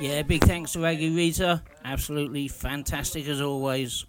Yeah, big thanks to Reggae Rita. Absolutely fantastic as always.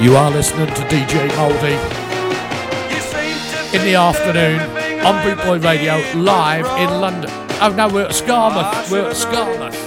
You are listening to DJ Mouldy in the afternoon on Bootboy Radio live in London. Oh no, we're at Skamouth. We're at Skamouth.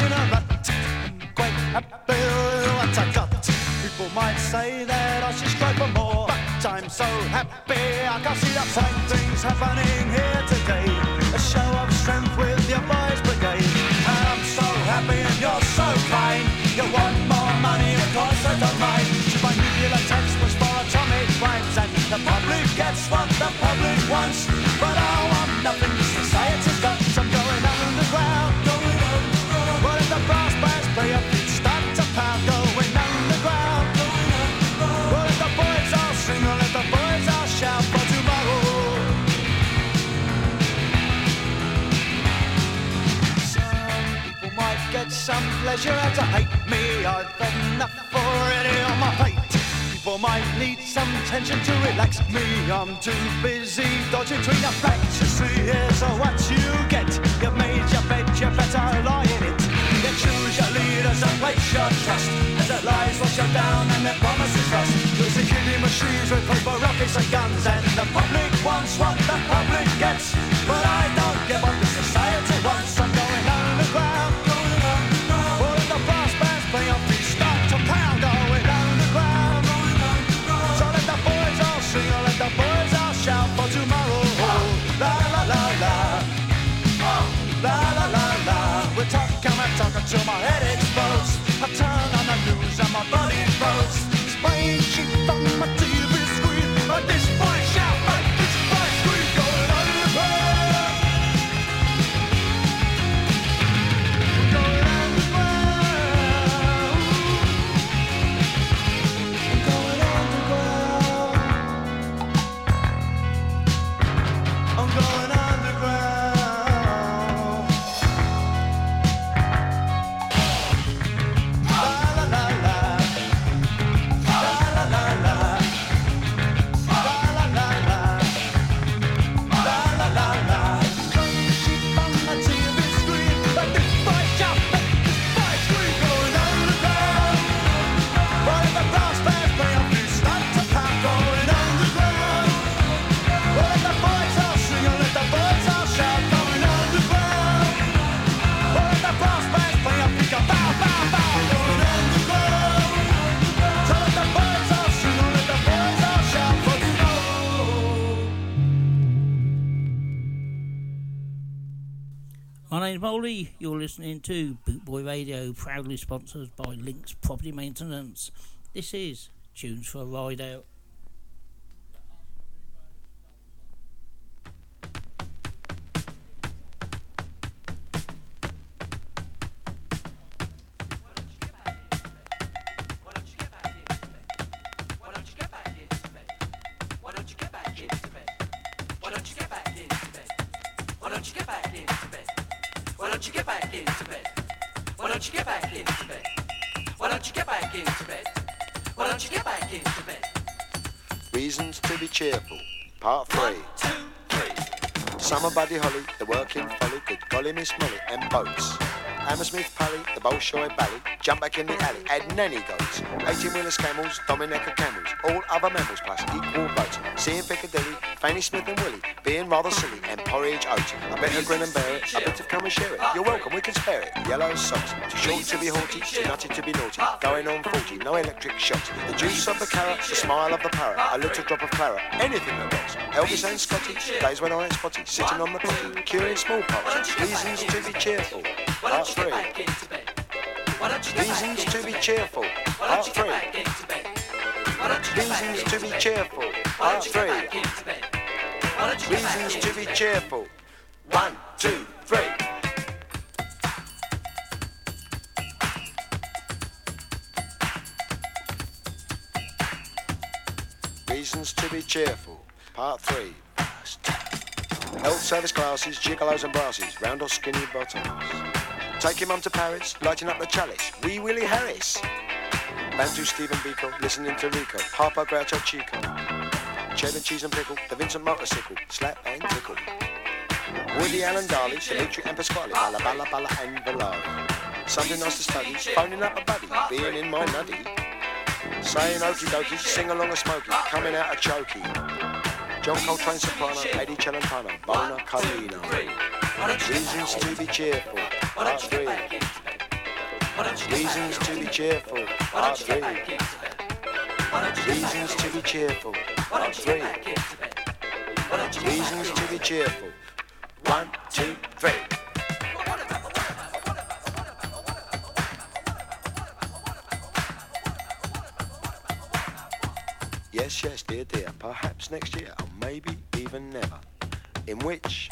In a rut. Quite happy with what I got. People might say that I should strive for more. But I'm so happy I can see the fine things happening here today. A show of strength with your boys' brigade. And I'm so happy and you're so kind. You want more money, of course I don't mind. To my nuclear textbooks for atomic crimes. And the public gets what the public wants. But I want nothing pleasure of hate me. I've enough already on my plate. People might need some tension to relax me. I'm too busy dodging between the facts. You see, here's what you get. You've made your bed, you better lie in it. You choose your leaders and place your trust. As their lies wash you down and their promises rust. You're security machines with paper rockets and guns. And the public wants what the public gets. But I don't give what the society wants. Till my head Molly. You're listening to Bootboy Radio, proudly sponsored by Links Property Maintenance. This is Tunes for a Ride Out. Reasons to be cheerful. Part 3. Summer Buddy Holly, the working folly, good golly Miss Molly, and boats. Hammersmith Palais, the Bolshoi Ballet, jump back in the alley, add nanny goats. 18 wheelers camels, Dominica camels, all other mammals plus equal votes. Seeing Piccadilly, Fanny Smith and Willie, being rather silly, and porridge oats. I bet better grin and bear it, I better come and share it. You're welcome, we can spare it. Yellow socks, too short to be haughty, too nutty to be naughty. Going on 40, no electric shocks. The juice of the carrot, the smile of the parrot, a little drop of claret, anything that works. Elvis and Scotty, days when I ain't spotty, sitting on the potty, curing smallpox. Reasons to be cheerful. Part 3. Reasons to be cheerful. Part 3. Reasons to be cheerful. Part 3. Reasons to be cheerful. One, two, three. Reasons to be cheerful. Part 3. Health service classes, gigolos and brasses, round or skinny bottoms. Taking mum to Paris, lighting up the chalice. Wee Willie Harris. Bantu Stephen Biko, listening to Rico. Harpo Groucho Chico. Cheddar cheese and pickle, the Vincent motorcycle. Slap and tickle. Woody Allen Dali, Dimitri and Pasquale. Balla Balla Balla and Volare. Something nice to study, phoning up a buddy, being in my nutty. Saying okie dokie, sing along a smoky, coming out a chokey. John Coltrane soprano, Eddie Celentano, Bonar Colleano. Reasons to be cheerful. Part three. Reasons to be cheerful. Part three. Reasons to be cheerful. Part three. Reasons to be cheerful. One, two, three. Yes, yes, dear, dear. Perhaps next year, or maybe even never. In which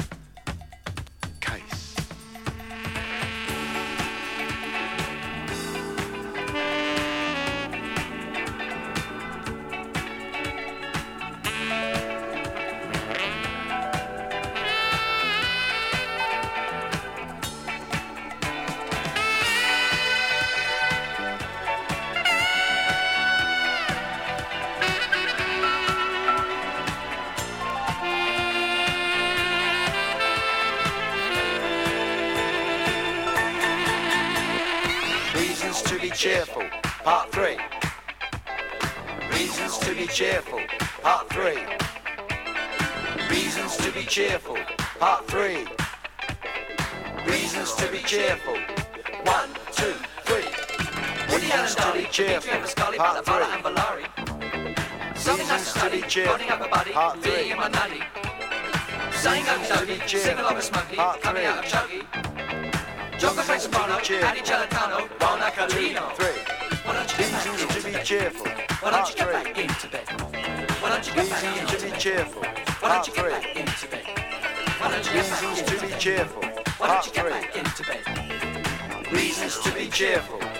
Reasons to be cheerful, part three. Reasons to be cheerful, one, two, three. Reasons to be cheerful, part three. Reasons to be cheerful, part three. Reasons to be cheerful, part three. Reasons to be cheerful.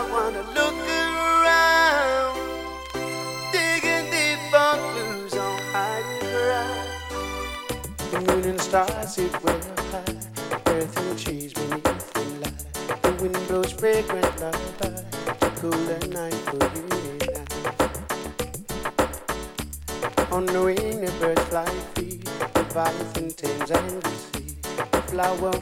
I wanna look around, digging deep for clues on high ground. The moon and stars it well high, the earth and trees beneath the light. The wind blows fragrant lullaby, the cooler night for you and I. On the wing the birds fly free, the violet and Thames and the sea, the flower.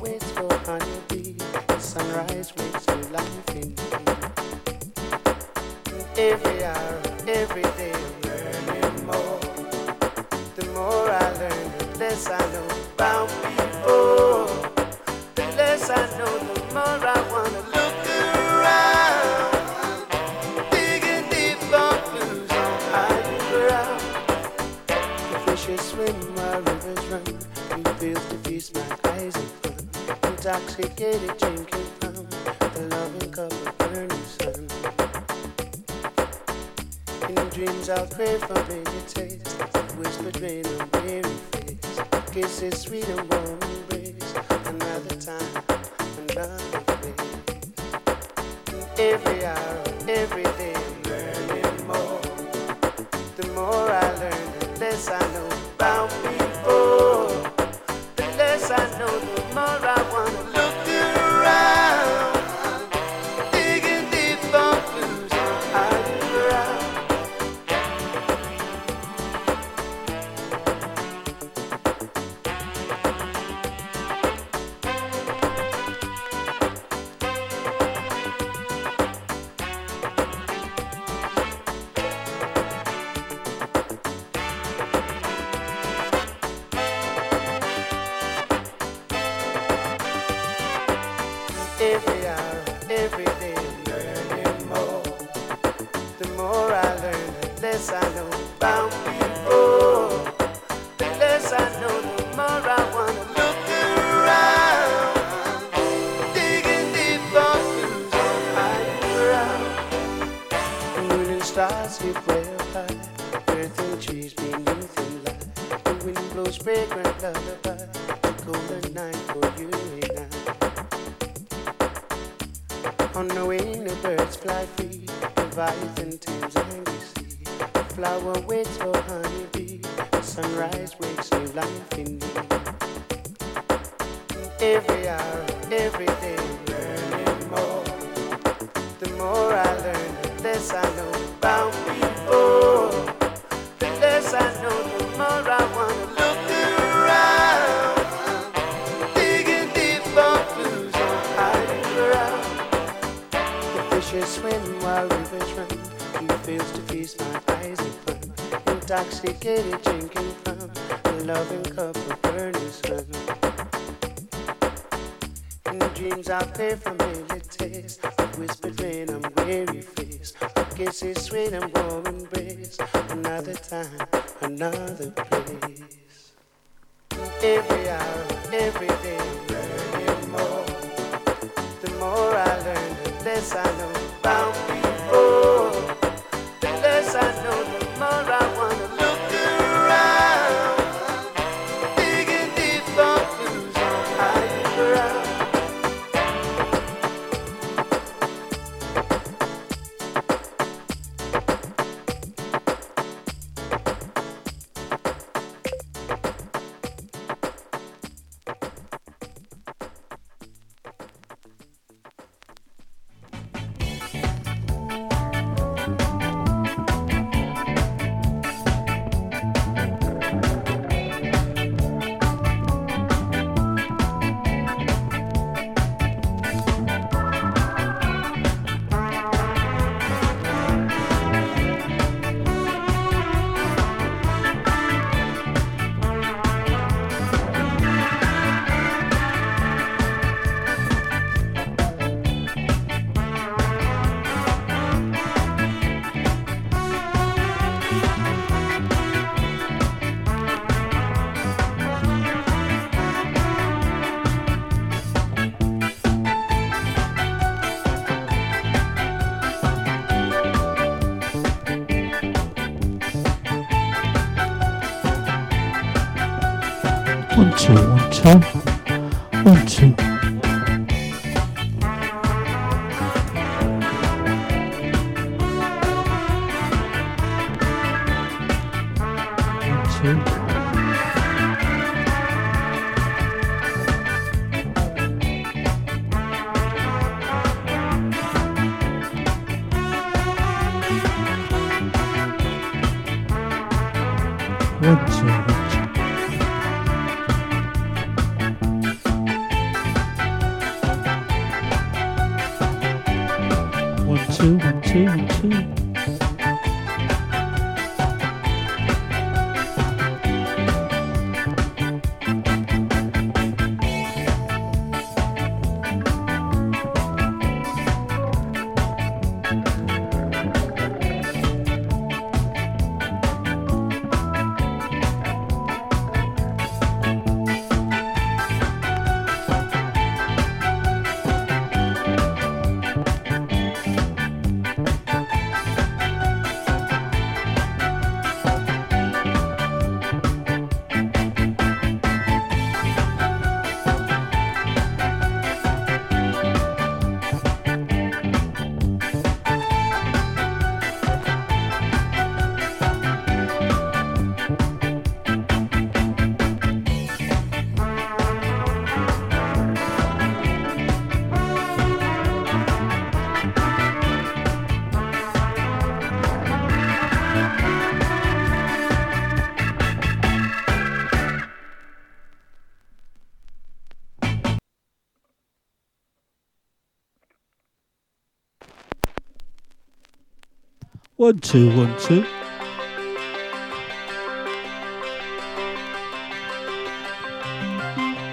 One, two, one, two.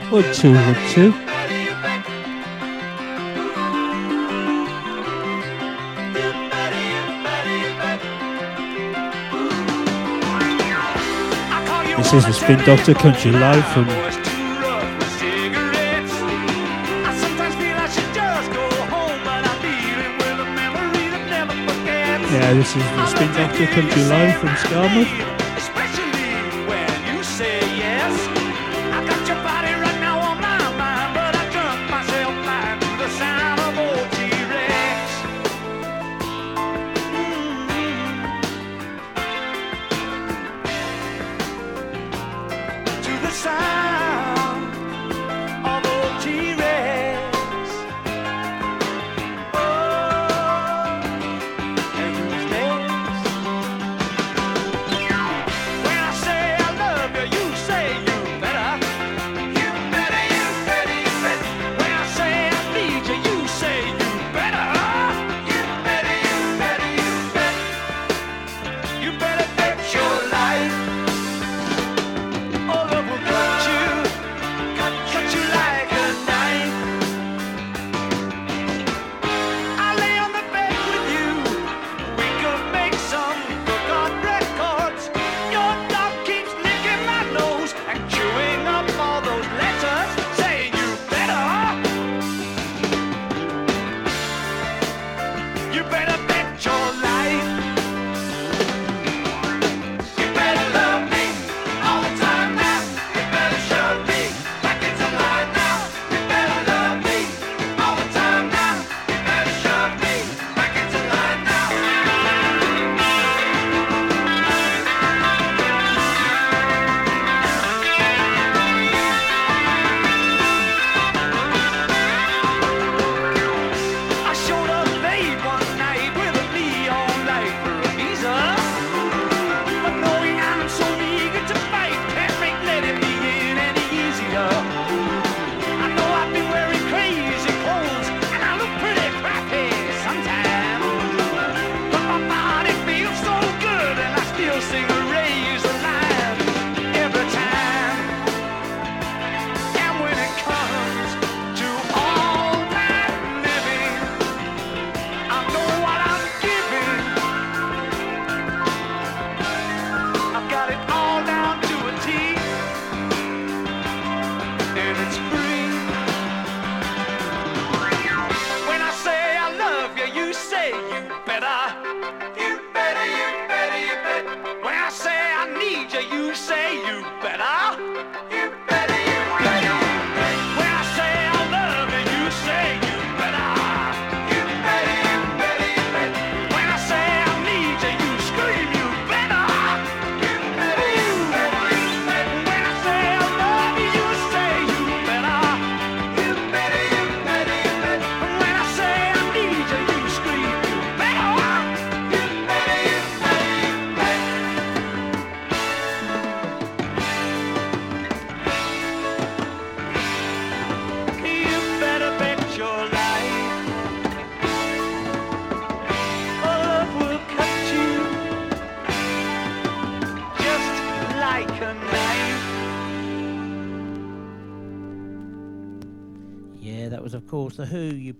One, two, one, two. This is the Spin Doctor Country Live from This is the Spin Doctor Country Live from Scarmouth.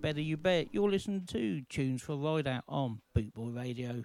better you bet. You're listening to Tunes for Ride Out on Bootboy Radio.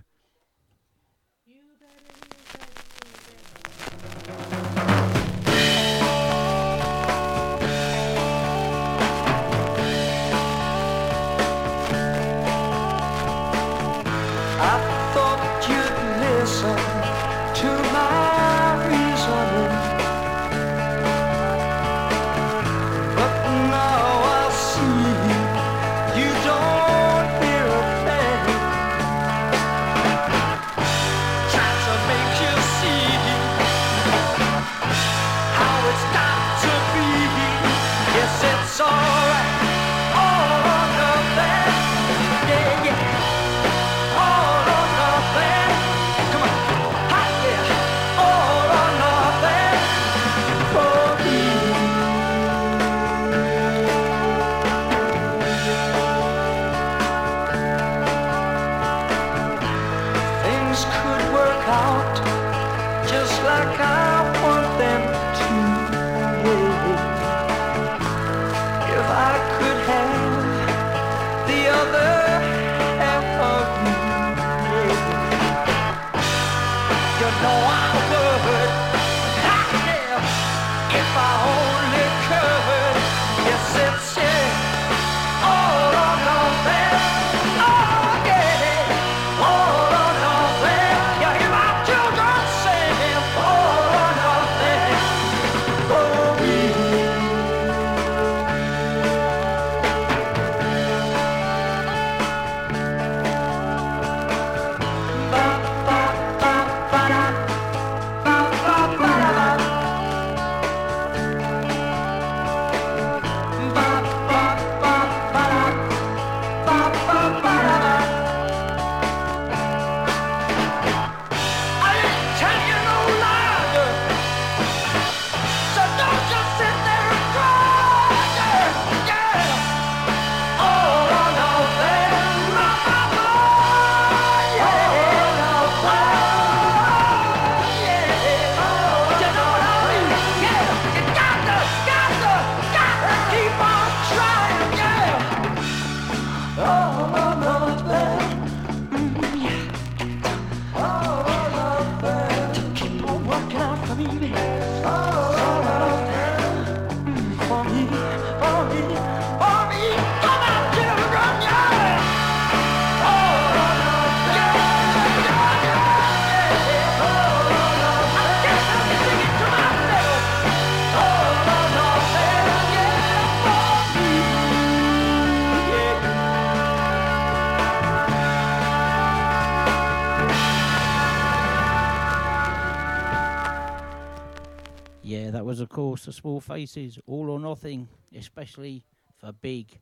small faces, all or nothing, especially for big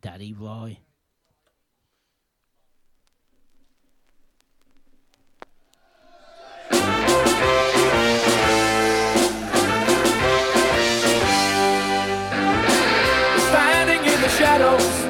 Daddy Rye. Standing in the shadows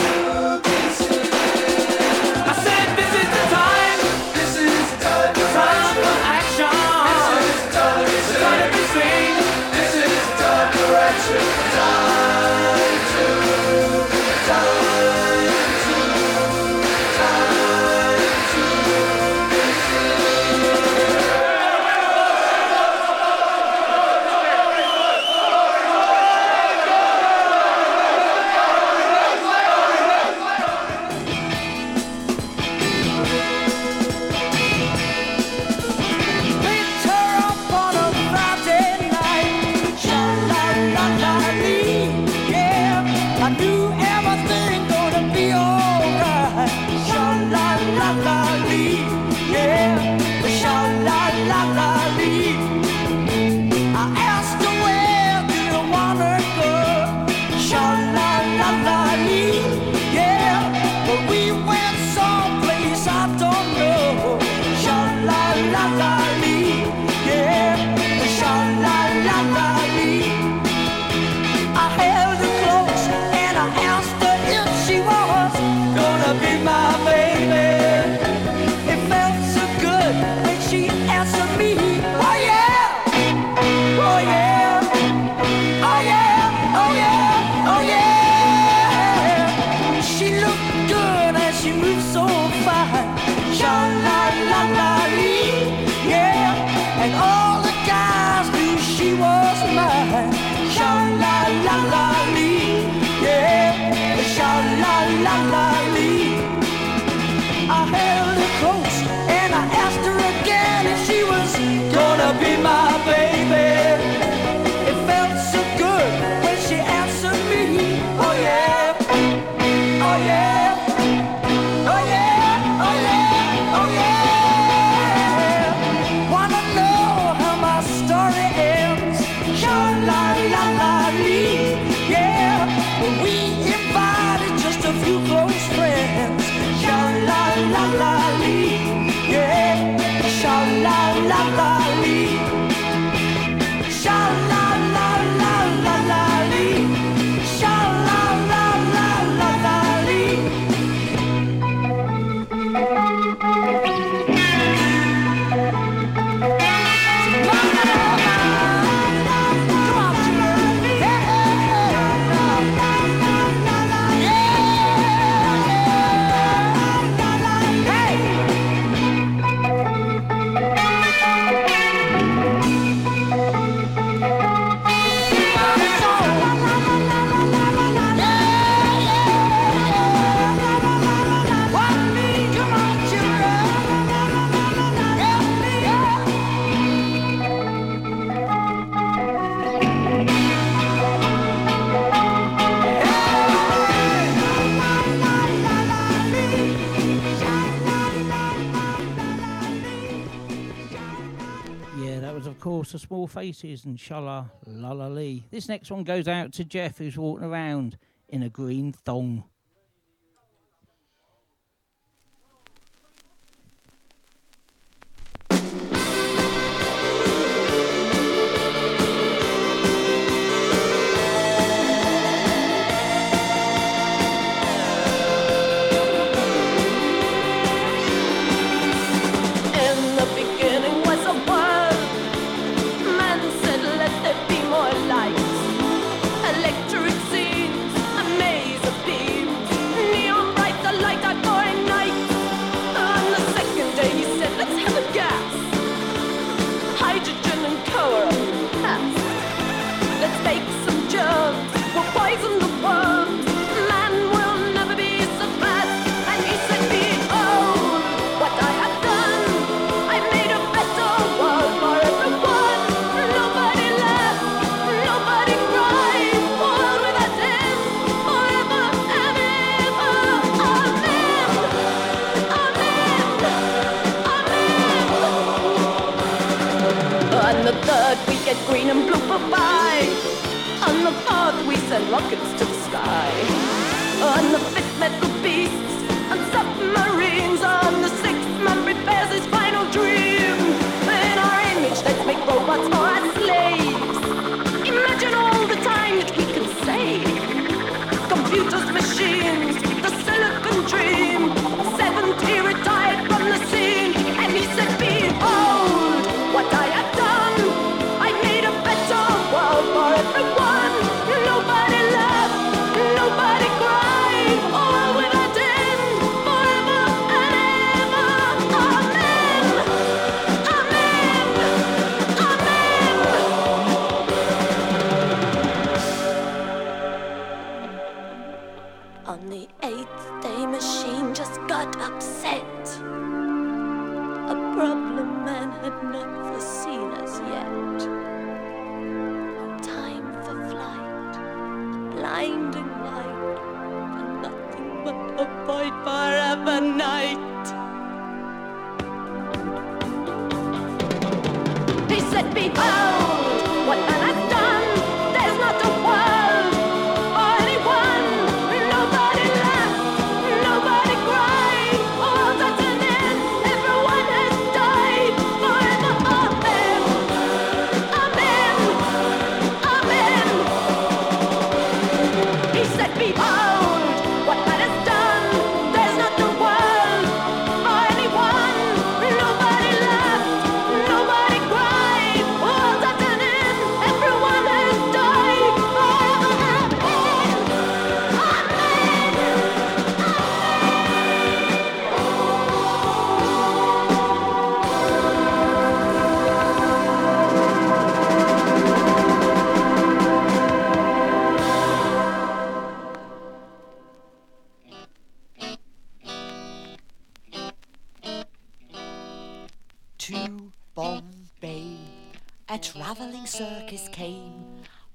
And is Inshallah Lalali. This next one goes out to Jeff, who's walking around in a green thong.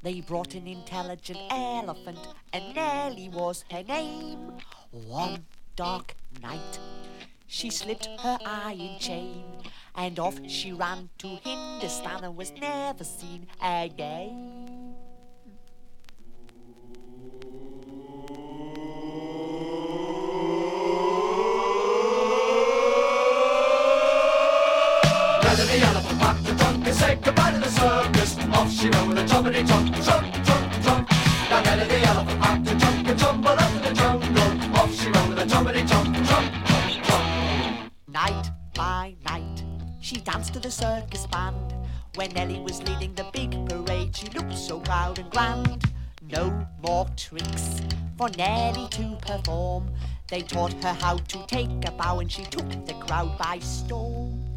They brought an intelligent elephant, and Nellie was her name. One dark night, she slipped her iron chain, and off she ran to Hindustan and was never seen again. Rather the trunk and goodbye to the circus. Off she rode. Somebody jump, jump, jump, jump. Now Nelly the elephant had to jump and tumble up in the jungle. Off she ran with a somebody jump, jump, jump, jump. Night by night, she danced to the circus band. When Nelly was leading the big parade, she looked so proud and grand. No more tricks for Nelly to perform. They taught her how to take a bow and she took the crowd by storm.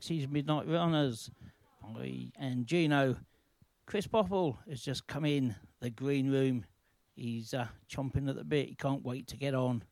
Dexys Midnight Runners and Gino. Chris Boffle has just come in the green room. He's uh, chomping at the bit. He can't wait to get on.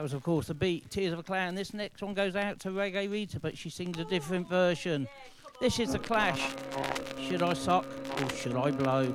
That was of course the beat Tears of a Clown. This next one goes out to Reggae Rita, but she sings a different version. This is the Clash. Should I sock or should I blow?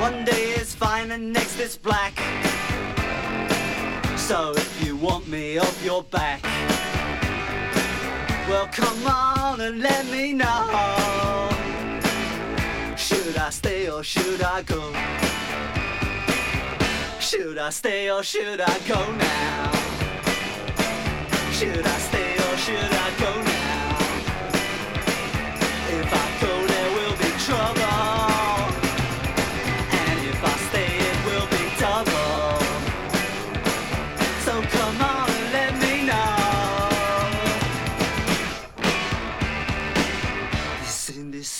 One day is fine and next is black. So if you want me off your back, well come on and let me know. Should I stay or should I go? Should I stay or should I go now? Should I stay or should I go now?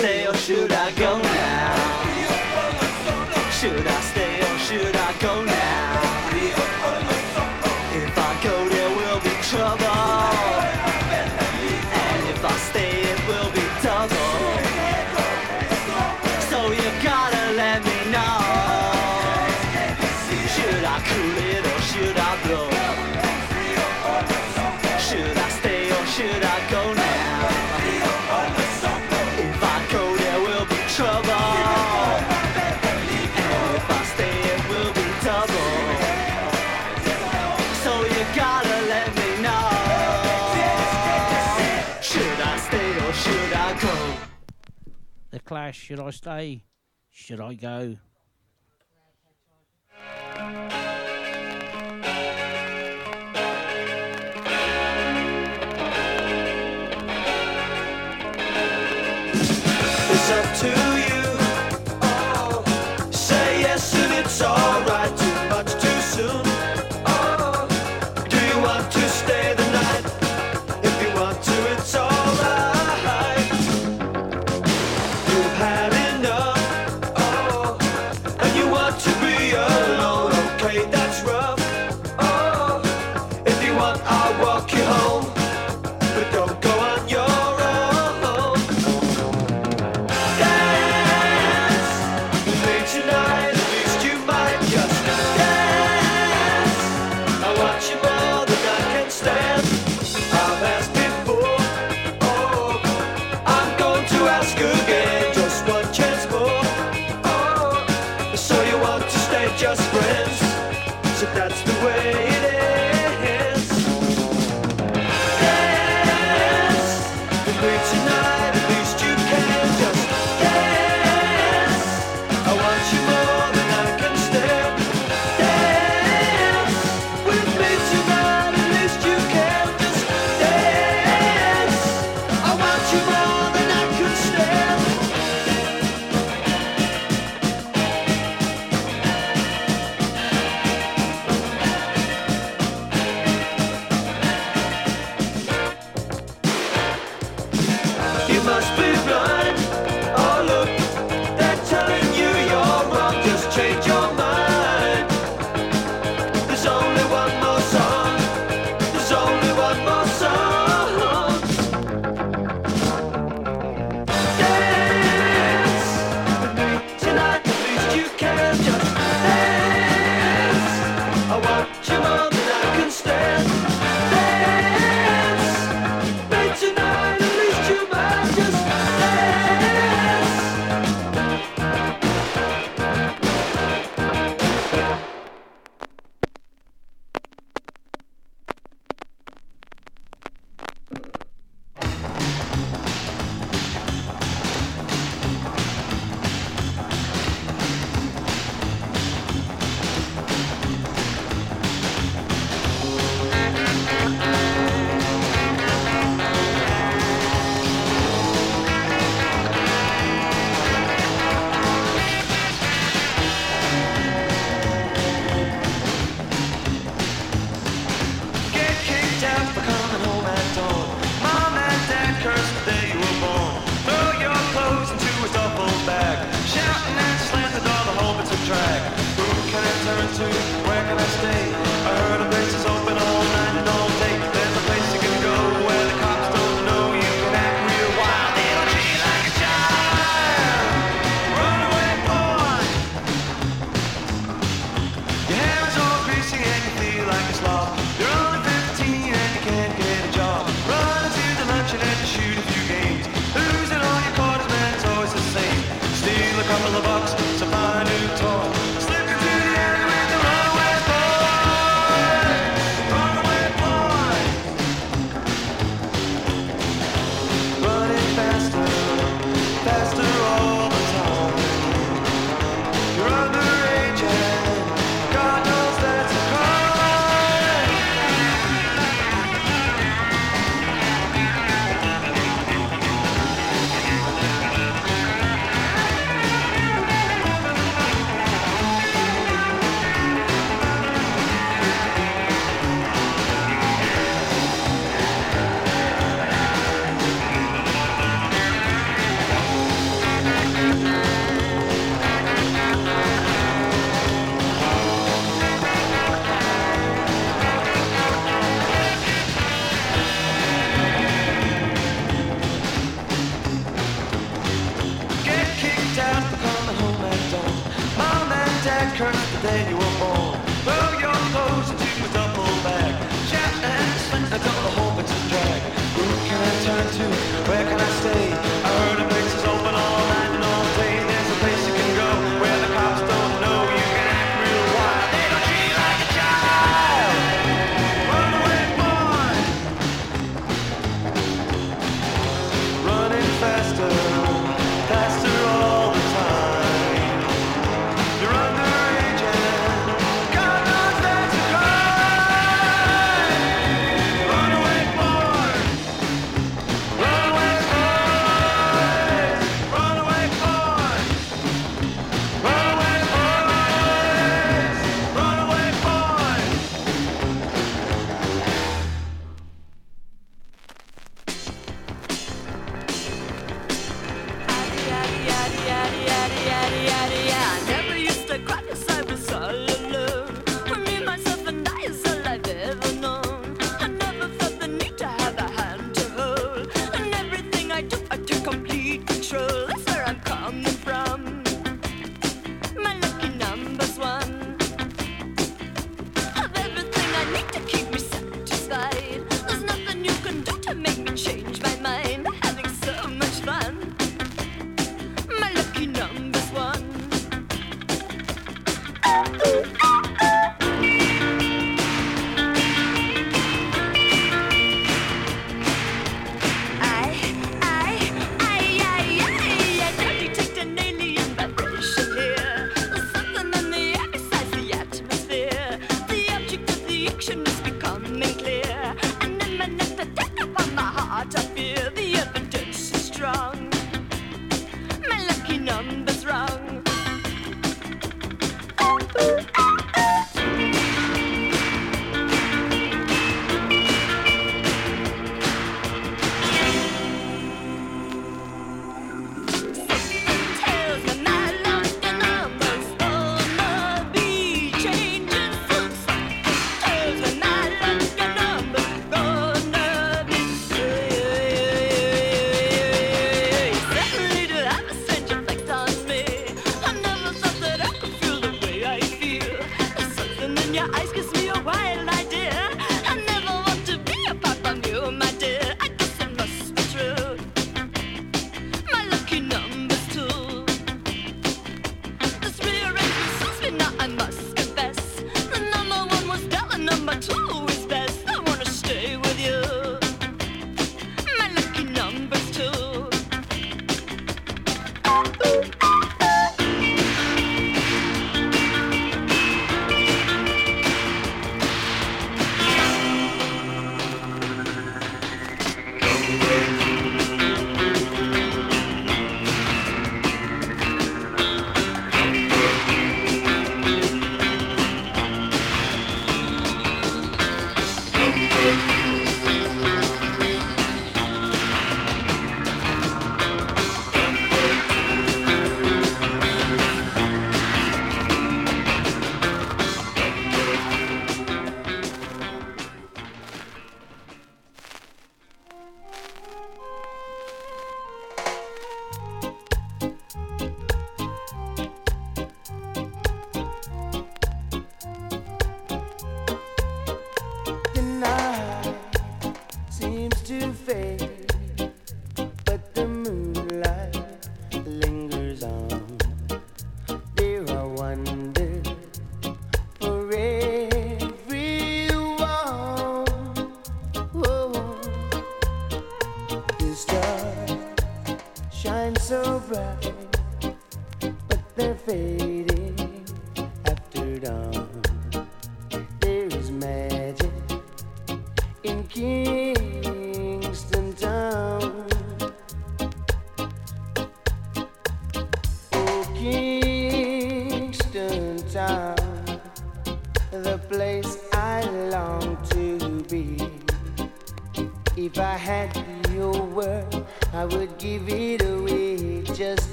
Stay or should I go now? Should I The Clash. Should I stay? Should I go? It's up to you. Oh, say yes and it's alright.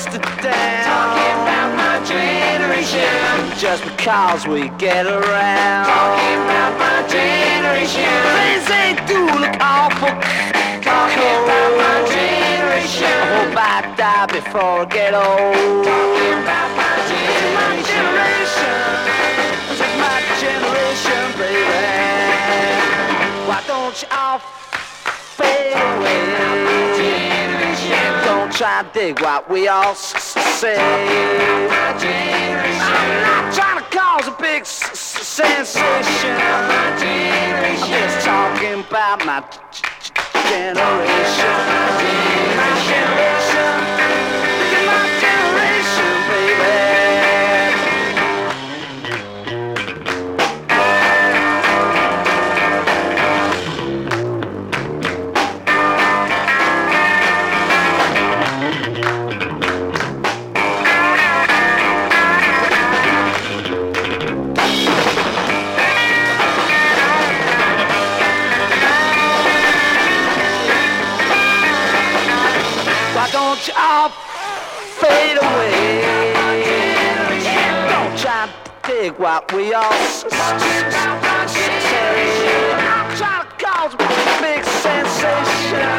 just a damn. Talking about my generation. Just because we get around. Talking about my generation. Things ain't do look awful. Talking cool. about my generation. I hope I die before I get old. Talking about my generation. My my generation, baby. Why don't you all fade away? Try to dig what we all say. I'm not trying to cause a big sensation. I'm just talking about my generation. My generation. My generation, baby. what we all say. Try to cause a big sensation.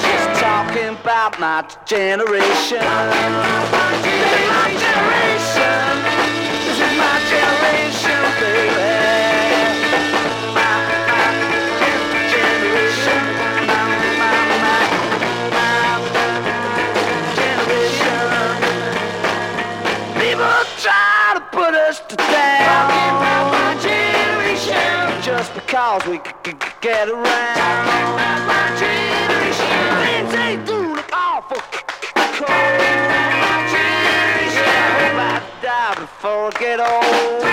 Just talking about my generation. This is my generation. This is my generation, baby. cause we could get around. My generation, things ain't doing awful. Cold. My generation, I hope I die before I get old.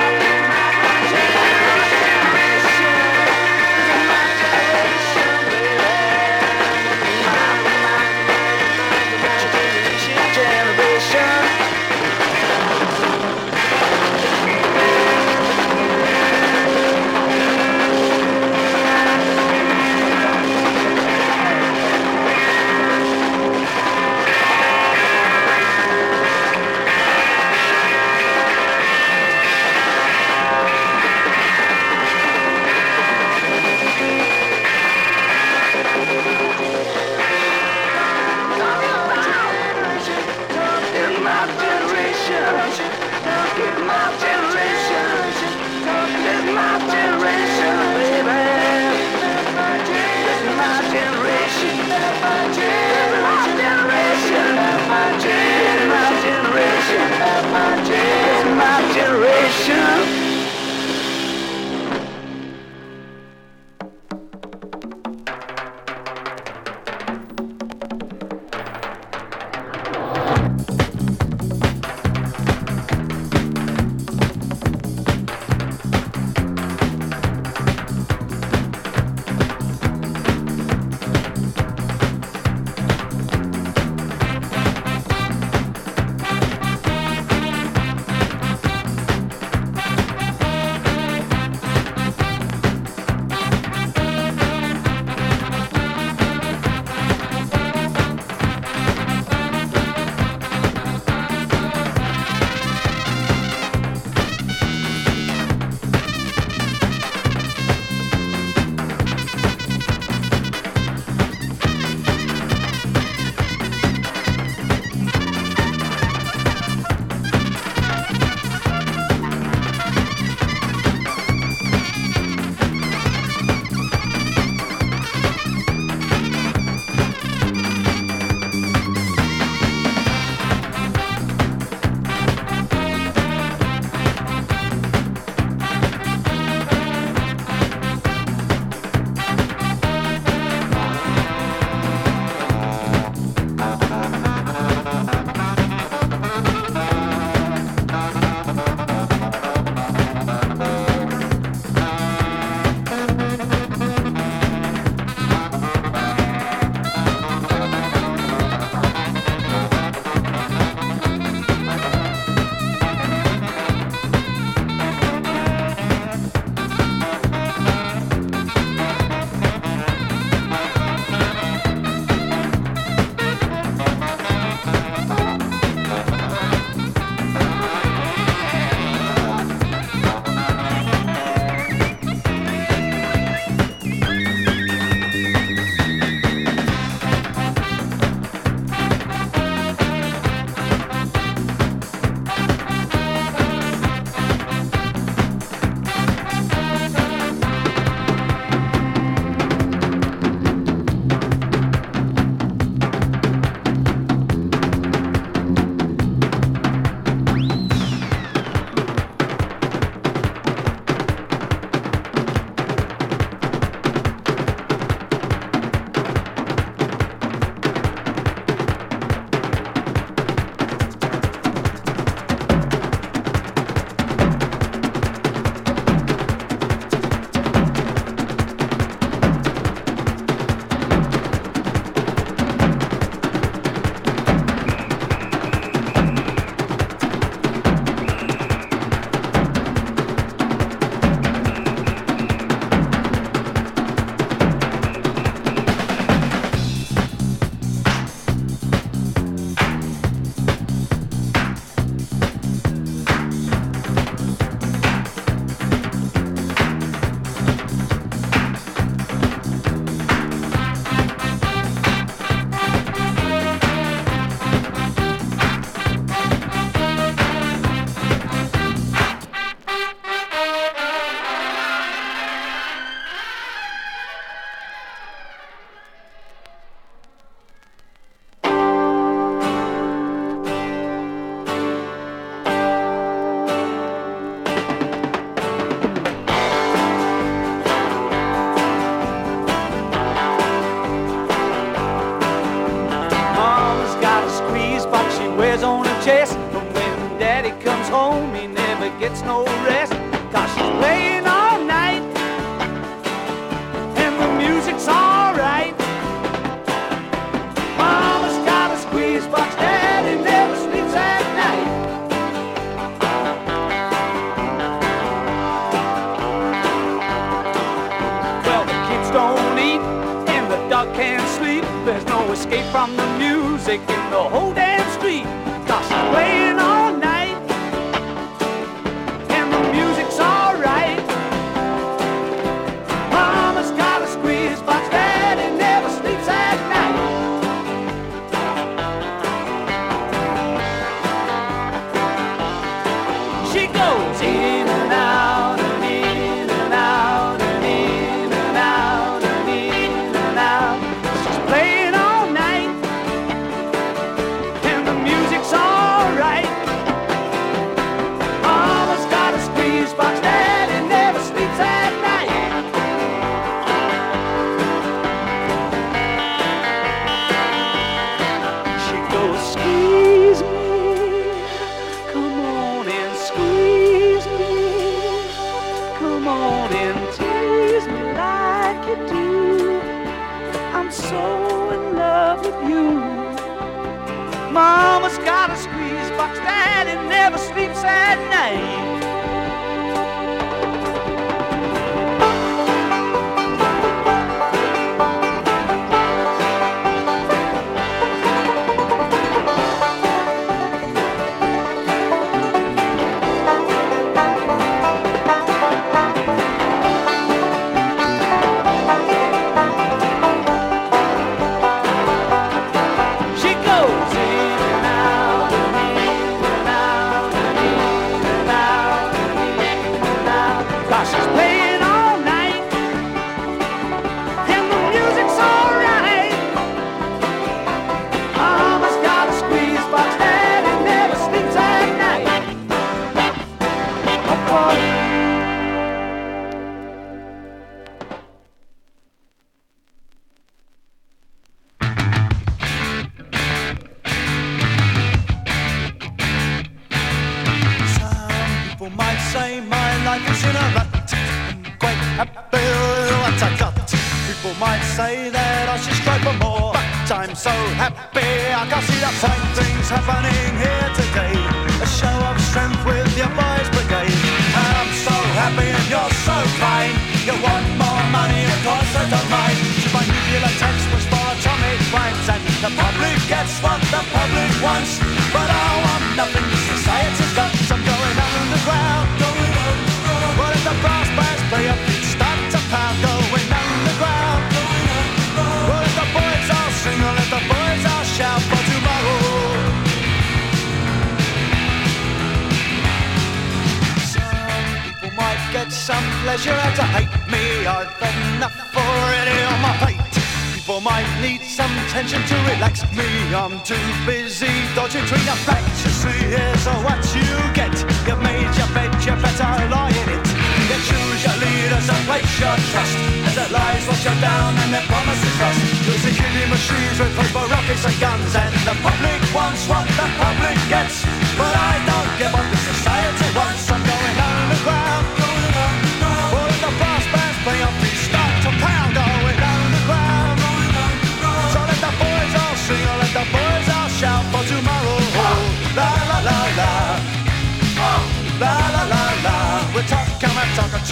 escape from the music in the whole damn street. Gosh, playing.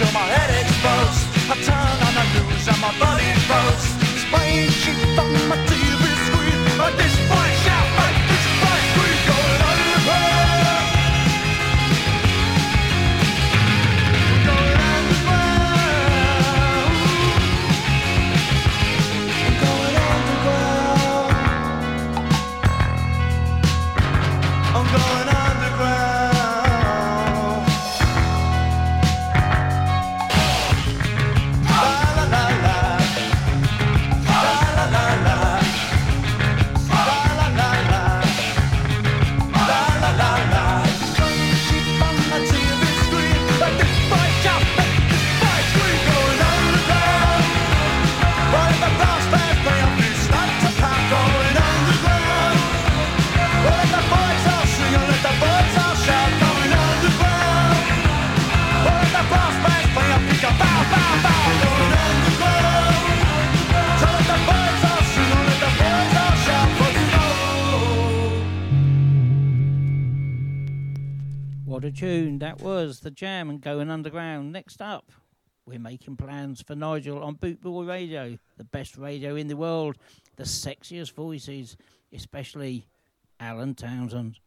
Until my head explodes. I turn on the news and my body froze. Spain sheet on my TV screen. My dish flash out. tune. That was The Jam and Going Underground. Next up, we're making plans for Nigel on Bootball Radio, the best radio in the world, the sexiest voices, especially Alan Townsend.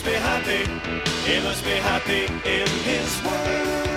must be happy. He must be happy in his world.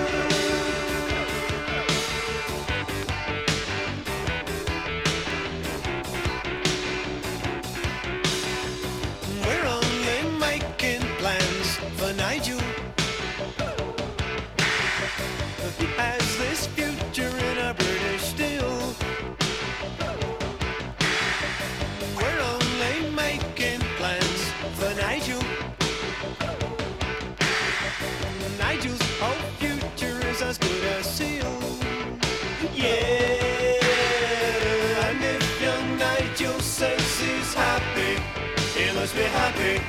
must be happy.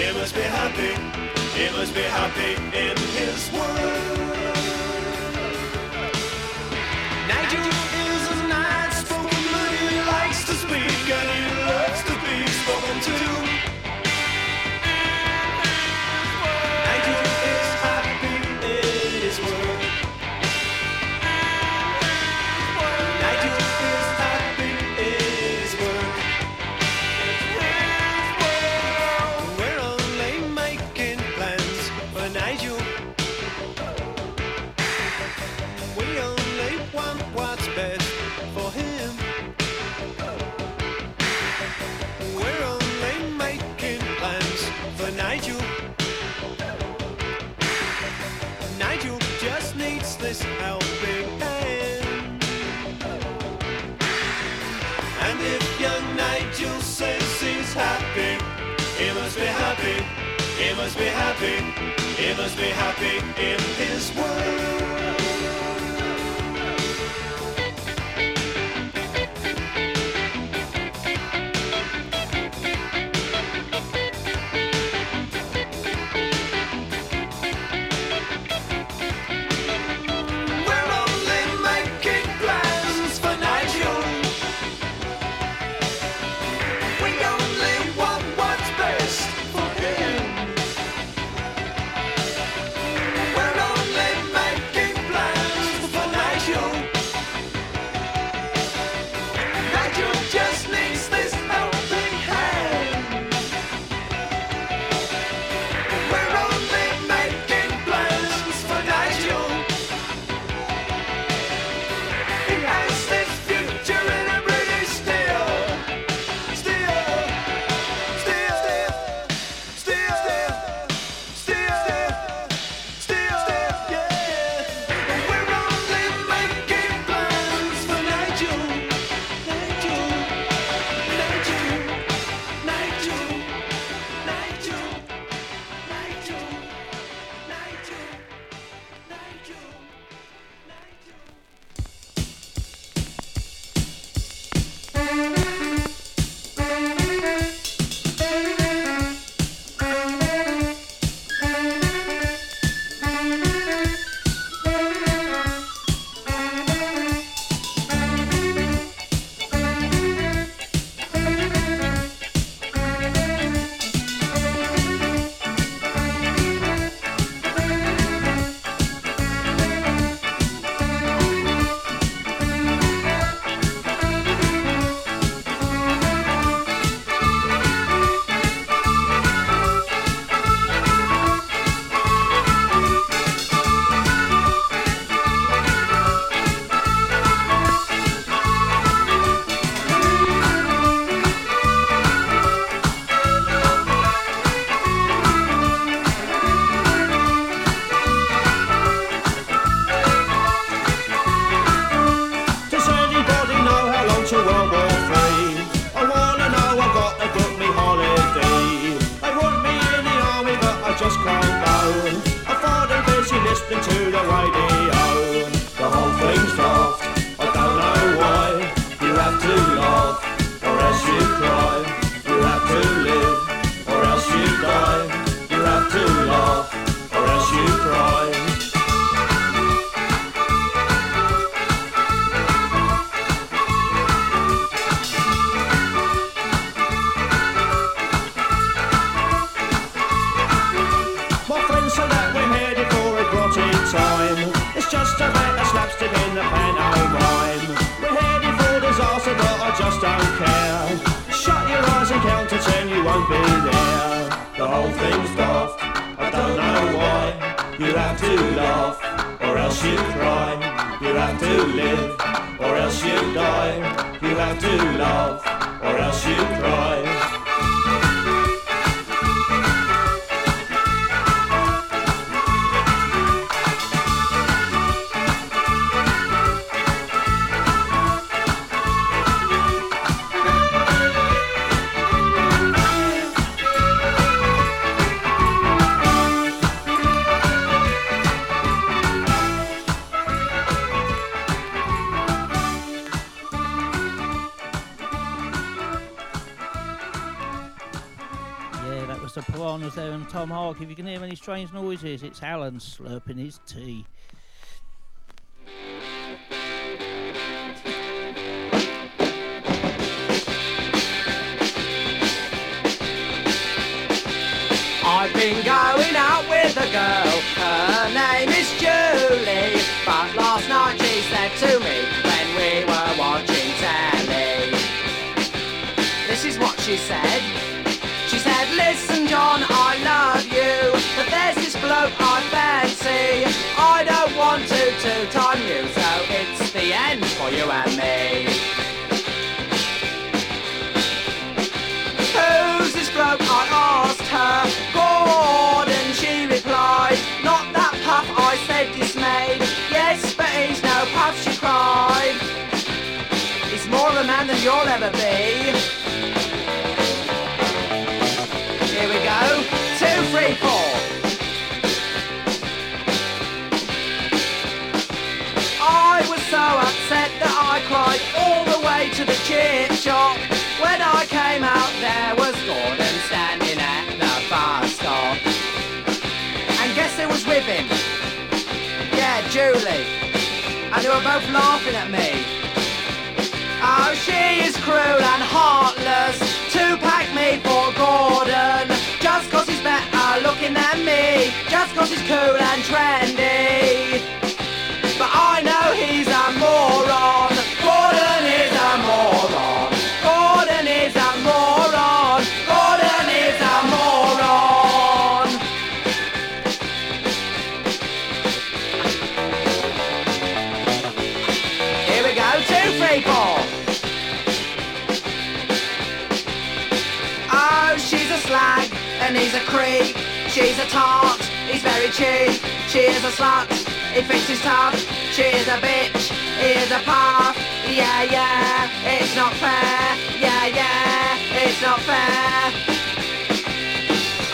It must be happy. It must be happy in his world. You have to laugh, or else you cry. You have to live, or else you die. You have to laugh, or else you cry. Tom Hark. If you can hear any strange noises, it's Alan slurping his tea. I've been going out with a girl. both laughing at me. Oh, she is cruel and heartless. Two-pack me for Gordon. Just cause he's better looking than me. Just cause he's cool She is a slut, he thinks his tough. She is a bitch, he is a puff. Yeah, yeah, it's not fair. Yeah, yeah, it's not fair.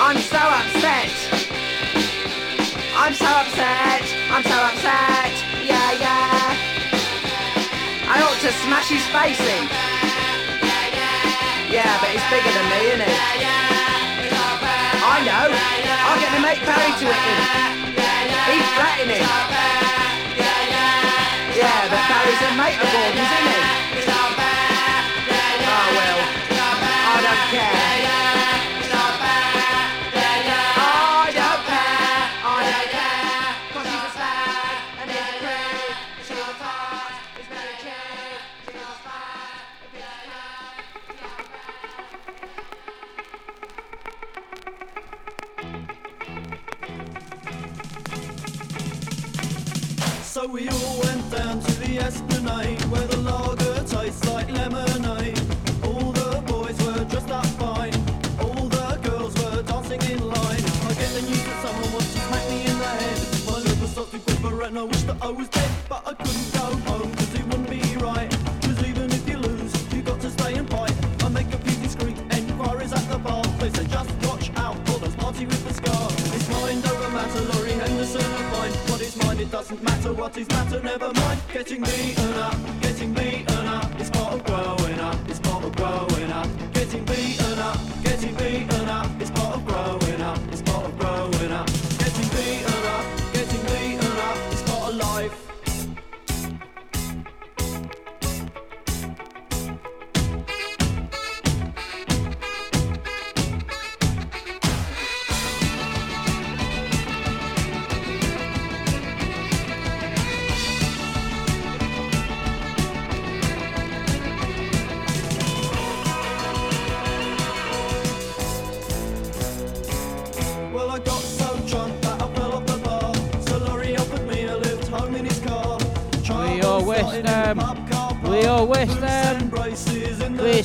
I'm so upset. I'm so upset. I'm so upset. Yeah, yeah. I ought to smash his face in. Yeah, but he's bigger than me, isn't he? I know. I'm get to make Barry to it in. He's threatening. Yeah, yeah, yeah, but Barry's a mate of Gordon's, isn't he? Oh, well, I don't care.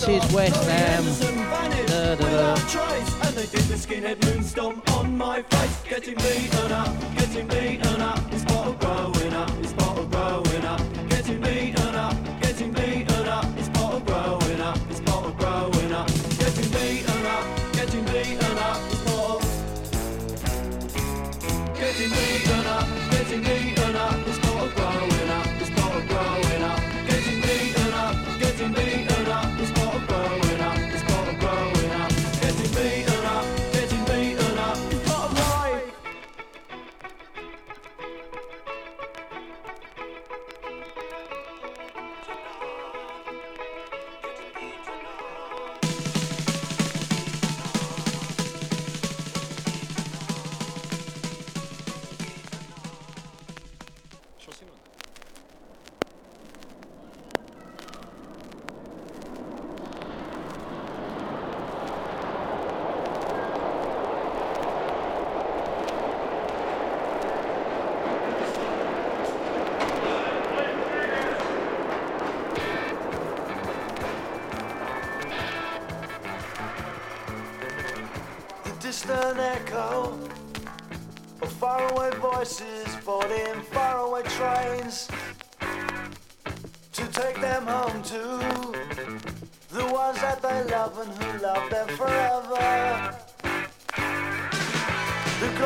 This is West Ham. Da, da, da.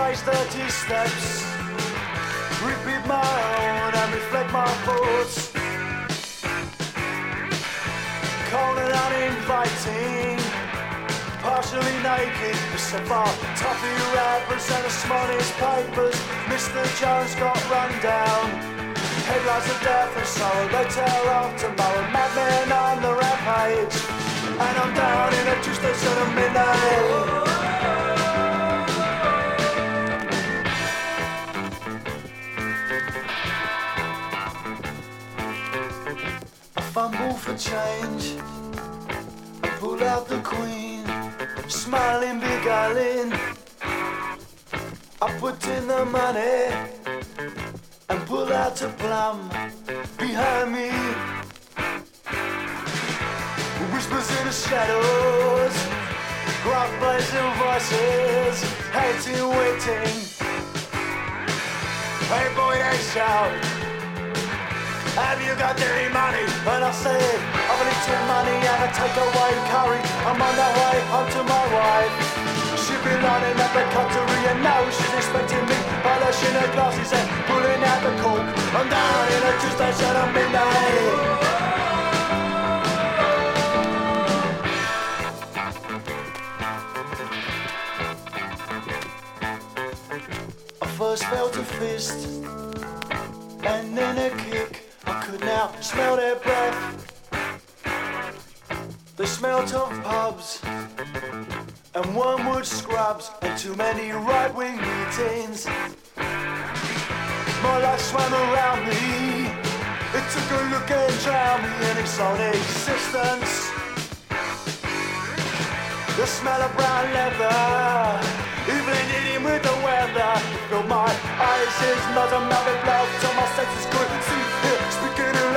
Grey's dirty steps repeat my own and reflect my thoughts. Cold and uninviting partially naked, except for toffee wrappers and the smallest papers. Mr. Jones got run down. Headlines of death and sorrow, they tell of tomorrow. Madmen on the rampage, and I'm down in a Tuesday sort of midnight. Change. Pull out the queen, smiling, beguiling. I put in the money and pull out a plum behind me. Whispers in the shadows, gruff blazing voices, hating, waiting. Hey boy, they shout. Have you got any money? And I said, I've a little money and I take a takeaway curry. I'm on the way home to my wife. She been lining up the cutlery and now she's expecting me. Polishing her glasses and pulling out the cork. I'm down in a Tuesday shut at midnight. I first felt a fist and then a kick. Could now smell their breath. They smelt of pubs and wormwood scrubs and too many right wing meetings. My life swam around me. It took a look and drowned me in its own existence. The smell of brown leather, even eating with the weather. Filled my eyes, nose, and mouth with blood till my senses could see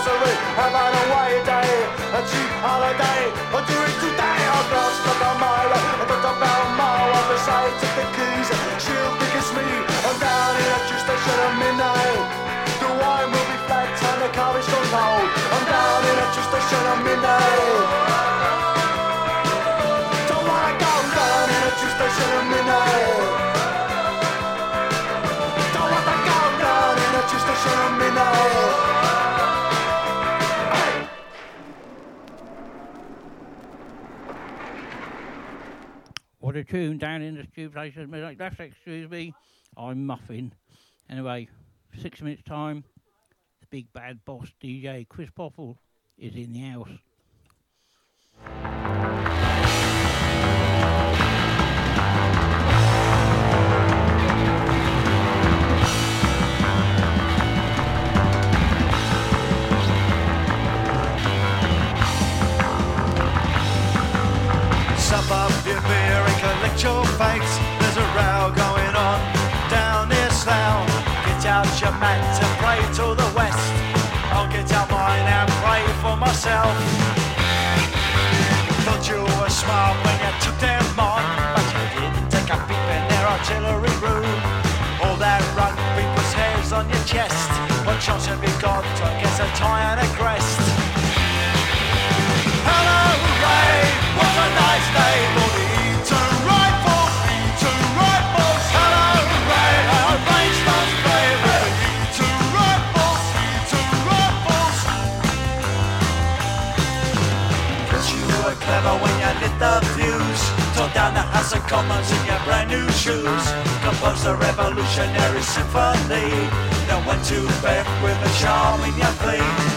bursary. Have on a white day, a cheap holiday. Do it today. I've lost like a mile. I got about a mile on the side of the keys. She'll think it's me. I'm down in a tube station at midnight. The wine will be flat and the car is gone cold. I'm down in a tube station at midnight. What a tune down in the at midnight. That's excuse me. I'm muffin. Anyway, six minutes time. The big bad boss DJ Chris Poffle is in the house. Sup up your beer and collect your fakes. There's a row going on down near Slough. Get out your mat to pray to the west. I'll get out mine and pray for myself. Thought you were smart when you took them on, but you didn't take a peep in their artillery room. All that rugby puts hairs on your chest. What chance have you got against a tie and a crest? Revolutionary symphony. Then went to bed with a charm in your